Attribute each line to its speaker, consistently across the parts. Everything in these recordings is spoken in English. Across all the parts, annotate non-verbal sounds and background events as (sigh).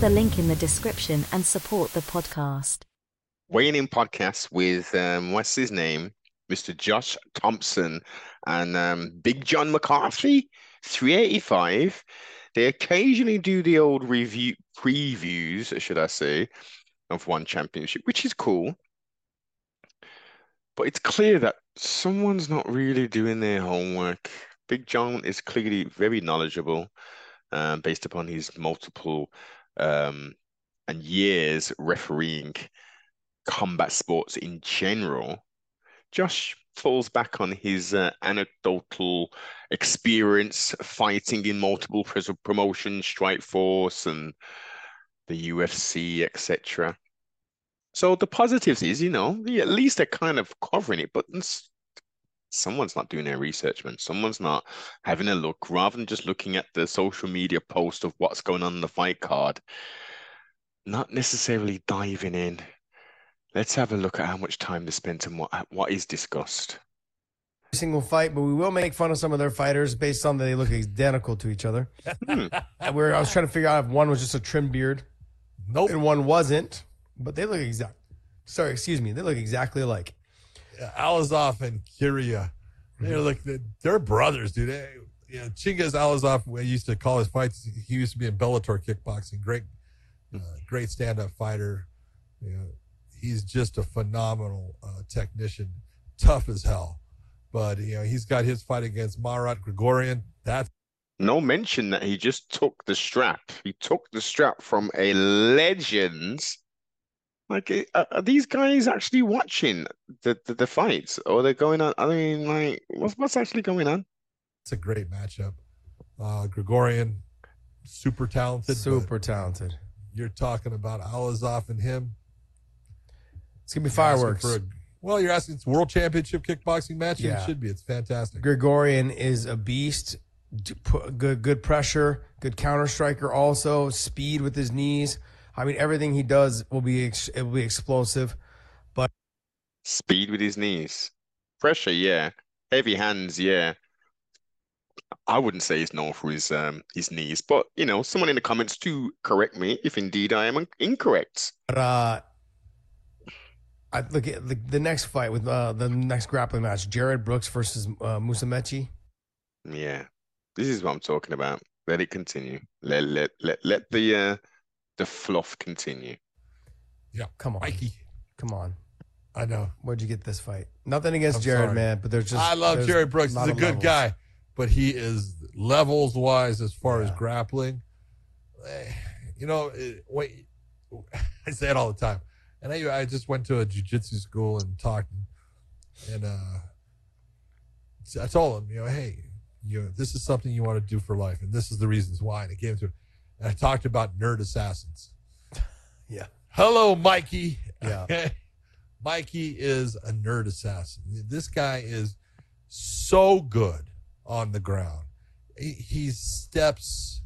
Speaker 1: the link in the description and support the podcast.
Speaker 2: Weighing in podcast with um, what's his name, Mr. Josh Thompson and um, Big John McCarthy, 385. They occasionally do the old review previews, should I say, of one championship, which is cool. But it's clear that someone's not really doing their homework. Big John is clearly very knowledgeable, um, based upon his multiple um, and years refereeing combat sports in general. Josh falls back on his uh, anecdotal experience fighting in multiple promotions, Strikeforce and the UFC, etc. So the positives is, you know, at least they're kind of covering it, but someone's not doing their research, man. Someone's not having a look rather than just looking at the social media post of what's going on in the fight card, not necessarily diving in. Let's have a look at how much time they spent and what what is discussed.
Speaker 3: Single fight, but we will make fun of some of their fighters based on that they look identical to each other. Hmm. and we're I was trying to figure out if one was just a trim beard, nope, and one wasn't but they look exact. Sorry, excuse me. They look exactly alike.
Speaker 4: Yeah, Allazov and Kiria, they're mm-hmm. like they're brothers, dude. They, you know, Chingiz Allazov, we used to call his fights. He used to be in Bellator kickboxing. Great, uh, great stand-up fighter. You know, he's just a phenomenal uh, technician. Tough as hell, but you know he's got his fight against Marat Grigorian. That's
Speaker 2: no mention that he just took the strap. He took the strap from a legend's like, eh, are, are these guys actually watching the, the, the fights, or they're going on? I mean, like, what's what's actually going on?
Speaker 4: It's a great matchup. Uh, Grigorian, super talented,
Speaker 3: super talented.
Speaker 4: You're talking about Allazov and him.
Speaker 3: It's gonna be fireworks. A,
Speaker 4: well, you're asking it's world championship kickboxing match. Yeah. It should be. It's fantastic.
Speaker 3: Grigorian is a beast. Good, good pressure. Good counter striker. Also, speed with his knees. I mean, everything he does will be ex- it will be explosive, but
Speaker 2: speed with his knees, pressure, yeah, heavy hands, yeah. I wouldn't say he's known for his um his knees, but you know, someone in the comments to correct me if indeed I am incorrect.
Speaker 3: But uh, I look at the, the next fight with uh the next grappling match: Jarred Brooks versus uh, Musumeci.
Speaker 2: Yeah, this is what I'm talking about. Let it continue. Let let let let the uh the fluff continue.
Speaker 4: Yeah.
Speaker 3: Come on.
Speaker 4: Mikey.
Speaker 3: Come on.
Speaker 4: I know.
Speaker 3: Where'd you get this fight? Nothing against I'm Jarred, sorry. man, but there's just
Speaker 4: I love Jarred Brooks. He's a good levels. guy, but he is levels wise as far yeah. as grappling. Eh, you know, wait, (laughs) I say it all the time. And I, I just went to a jujitsu school and talked, and uh, I told him, you know, hey, you know, this is something you want to do for life, and this is the reasons why. And it came to and I talked about nerd assassins. (laughs)
Speaker 3: Yeah.
Speaker 4: Hello, Mikey.
Speaker 3: Yeah. (laughs)
Speaker 4: Mikey is a nerd assassin. This guy is so good on the ground. He, he's steps,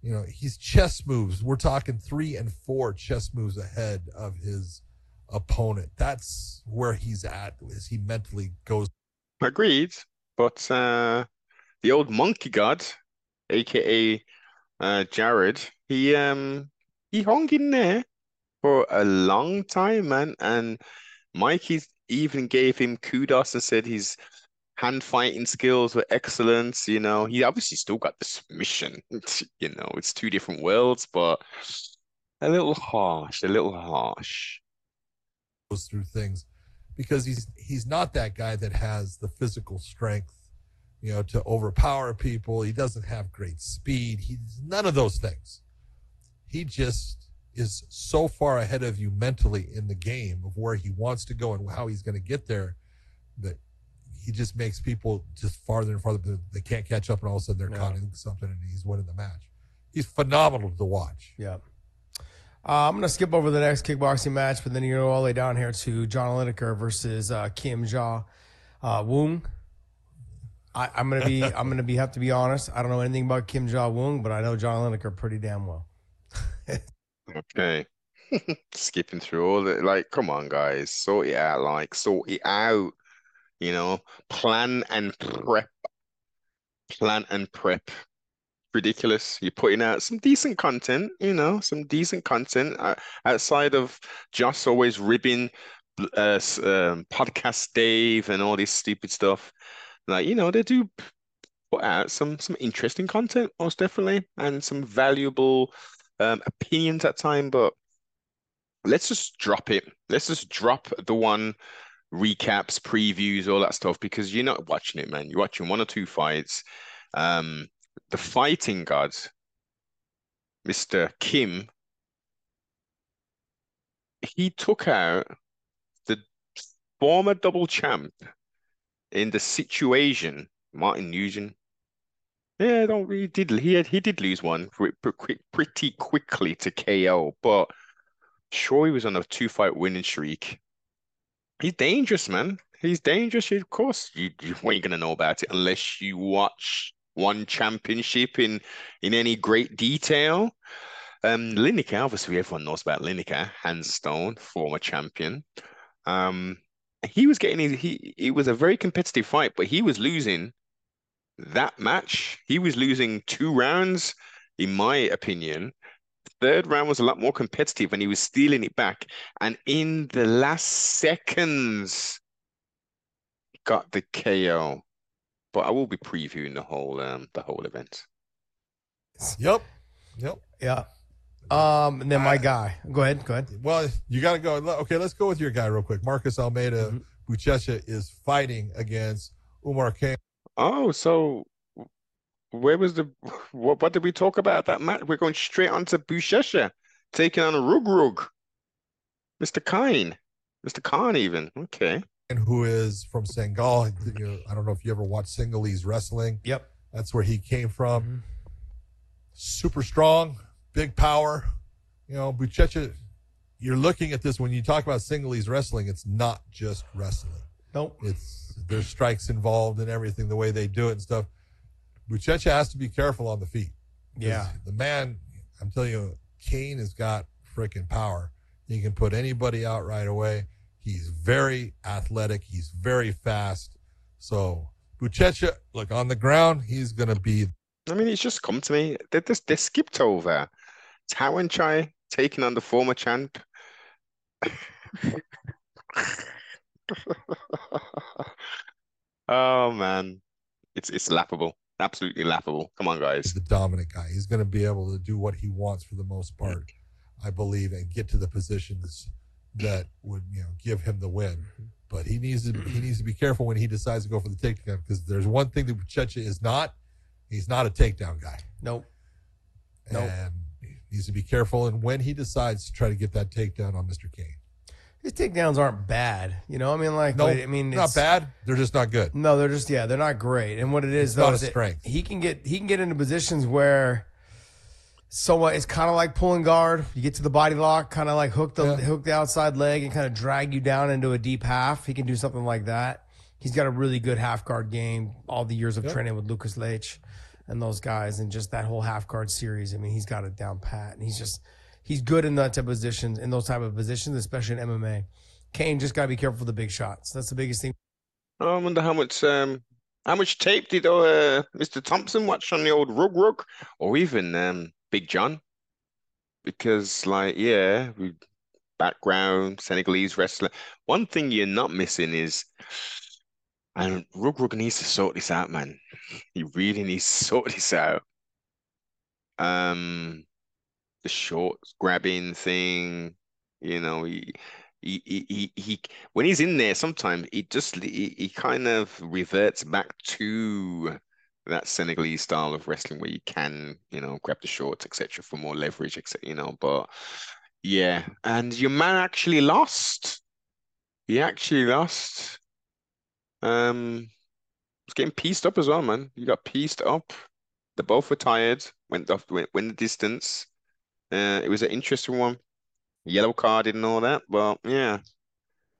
Speaker 4: you know, he's chess moves. We're talking three and four chess moves ahead of his opponent. That's where he's at as he mentally goes.
Speaker 2: Agreed. But uh, the old monkey god, aka uh, Jarred, he um he hung in there for a long time, man. And Mikey even gave him kudos and said his hand fighting skills were excellent. You know, he obviously still got the submission. (laughs) you know, it's two different worlds, but a little harsh, a little harsh.
Speaker 4: Goes through things because he's he's not that guy that has the physical strength you know, to overpower people. He doesn't have great speed. He's none of those things. He just is so far ahead of you mentally in the game of where he wants to go and how he's going to get there that he just makes people just farther and farther. They can't catch up, and all of a sudden they're yeah. caught in something, and he's winning the match. He's phenomenal to watch.
Speaker 3: Yeah. Uh, I'm going to skip over the next kickboxing match, but then you go all the way down here to John Lineker versus uh, Kim Ja uh, Woong. I, am gonna be I'm gonna be have to be honest. I don't know anything about Kim Jong Un, but I know John Lineker pretty damn well.
Speaker 2: okay. (laughs) Skipping through all the like, come on, guys, sort it out. Like, sort it out. You know, plan and prep. Plan and prep. ridiculous. You're putting out some decent content, you know, some decent content uh, outside of just always ribbing uh, um, podcast Dave and all this stupid stuff. Like, you know, they do put out some some interesting content, most definitely, and some valuable um, opinions at time. But let's just drop it. Let's just drop the one recaps, previews, all that stuff because you're not watching it, man. You're watching one or two fights. Um, the fighting gods, Mr. Kim, he took out the former double champ in the situation, Martin Nguyen. Yeah, don't he did he had, he did lose one pretty quickly to KO, but sure he was on a two fight winning streak. He's dangerous, man. He's dangerous. Of course, you, you ain't gonna know about it unless you watch one championship in in any great detail. Um, Lineker, obviously, everyone knows about Lineker, Hans Stone, former champion. Um, he was getting his, he it was a very competitive fight, but he was losing that match. He was losing two rounds, in my opinion. Third round was a lot more competitive, and he was stealing it back. And in the last seconds, got the KO but I will be previewing the whole um the whole event.
Speaker 4: Yep. Yep.
Speaker 3: Yeah. Um, and then my guy. Go ahead. Go ahead.
Speaker 4: Well, you got to go. Okay, let's go with your guy real quick. Marcus Almeida mm-hmm. Buchecha is fighting against Oumar Kane.
Speaker 2: Oh, so where was the what? What did we talk about that match? We're going straight on to Buchecha taking on a Reug Reug, Mr. Kine, Mr. Khan, even. Okay And
Speaker 4: who is from Senegal. You know, I don't know if you ever watched Senegalese wrestling.
Speaker 3: Yep.
Speaker 4: That's where he came from. Mm-hmm. Super strong, big power. You know, Buchecha, you're looking at this when you talk about Senegalese wrestling, it's not just wrestling.
Speaker 3: Nope.
Speaker 4: It's there's strikes involved and everything, the way they do it and stuff. Buchecha has to be careful on the feet.
Speaker 3: Yeah.
Speaker 4: The man, I'm telling you, Kane has got freaking power. He can put anybody out right away. He's very athletic. He's very fast. So Buchecha, look on the ground, he's gonna be.
Speaker 2: I mean, he's just come to me. They just they skipped over Tawanchai taking on the former champ. oh man, it's it's laughable. Absolutely laughable. Come on, guys.
Speaker 4: The dominant guy. He's going to be able to do what he wants for the most part, I believe, and get to the positions that would you know give him the win. Mm-hmm. But he needs to he needs to be careful when he decides to go for the takedown because there's one thing that Checha is not. He's not a takedown guy.
Speaker 3: Nope.
Speaker 4: Nope. And he needs to be careful and when he decides to try to get that takedown on Mr. Kane.
Speaker 3: His takedowns aren't bad, you know. I mean, like, no, I mean,
Speaker 4: not bad. They're just not good.
Speaker 3: No, they're just yeah, they're not great. And what it is,
Speaker 4: it's
Speaker 3: though, is
Speaker 4: strength.
Speaker 3: He can get he can get into positions where so it's kind of like pulling guard. You get to the body lock, kind of like hook the yeah. hook the outside leg and kind of drag you down into a deep half. He can do something like that. He's got a really good half guard game. All the years of training with Lucas Leite and those guys, and just that whole half guard series. I mean, he's got it down pat, and he's just he's good in that type of positions, in those type of positions, especially in MMA. Kane just got to be careful for the big shots. That's the biggest thing.
Speaker 2: I wonder how much um, how much tape did uh, Mr. Thompson watch on the old Reug Reug, or even um, Big John because, like, yeah, we background Senegalese wrestler. One thing you're not missing is, and Reug Reug needs to sort this out, man. He really needs to (laughs) sort this out. Um, the shorts grabbing thing, you know, he, he, he, he, he when he's in there, sometimes he just he, he kind of reverts back to that Senegalese style of wrestling where you can, you know, grab the shorts, etc., for more leverage, etc. You know, but yeah, and your man actually lost. He actually lost. Um, was getting pieced up as well, man. You got pieced up. They both were tired. Went off, went, went the distance. Uh, it was an interesting one. Yellow card and all that, but yeah.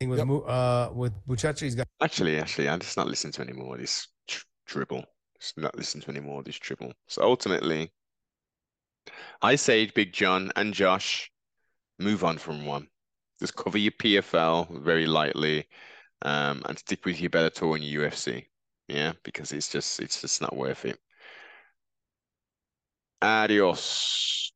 Speaker 3: With yep. uh with Buchecha, he's got
Speaker 2: actually, actually, I'm just not listening to anymore. This dribble Just not listen to any more of this dribble. So ultimately, I say Big John and Josh, move on from one. Just cover your PFL very lightly, um, and stick with your Bellator and your UFC. Yeah, because it's just it's just not worth it. Adios.